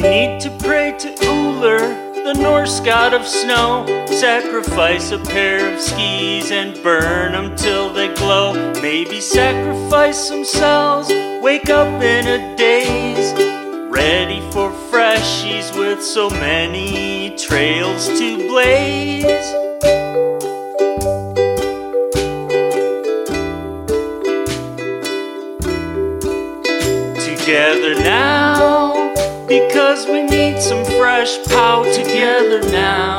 meet to pray to Uller, the Norse god of snow. Sacrifice a pair of skis and burn them till they glow. Maybe sacrifice themselves, wake up in a daze. Ready for freshies with so many trails to blaze. Together now, because we need some fresh pow together now.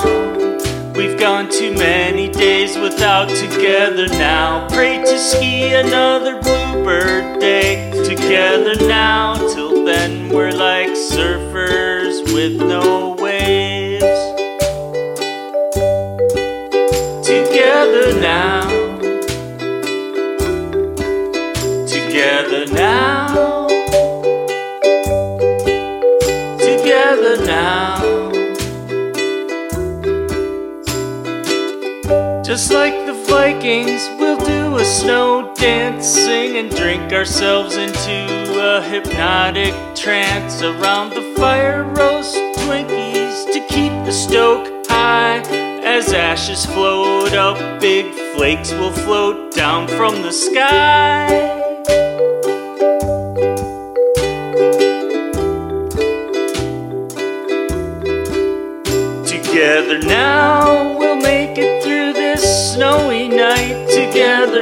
We've gone too many days without together now. Pray to ski another bluebird day together now. Till then, we're like surfers with no waves. Together now. Together now. Just like the Vikings, we'll do a snow dance, sing and drink ourselves into a hypnotic trance. Around the fire, roast Twinkies to keep the stoke high. As ashes float up, big flakes will float down from the sky. Together now,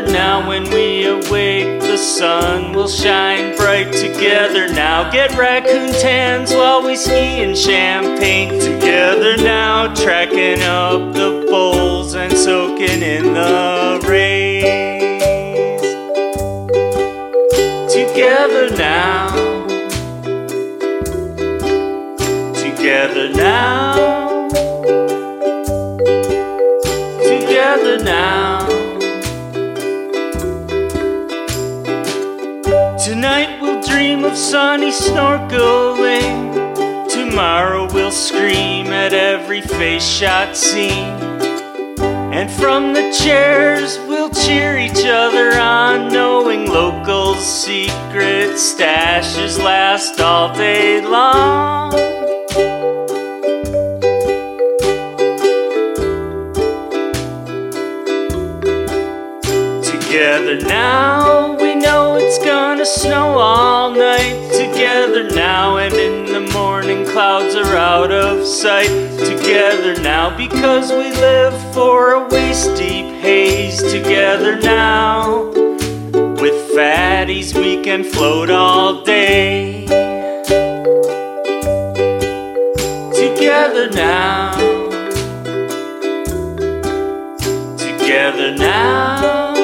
Now, when we awake, the sun will shine bright. Together now, get raccoon tans while we ski in champagne. Together now, tracking up the bowls and soaking in the rays. Together now. Together now. Together now. Of sunny snorkeling. Tomorrow we'll scream at every face shot scene. And from the chairs we'll cheer each other on, knowing locals' secret stashes last all day long. Together now, snow all night. Together now, and in the morning, clouds are out of sight. Together now, because we live for a waist deep haze. Together now, with fatties, we can float all day. Together now, together now.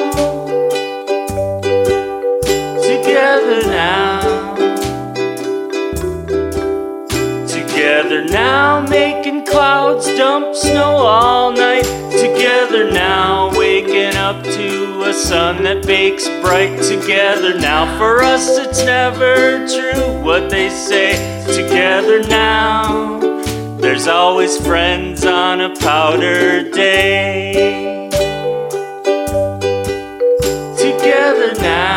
Together now. Together now, making clouds dump snow all night. Together now, waking up to a sun that bakes bright. Together now, for us it's never true what they say. Together now, there's always friends on a powder day. Together now.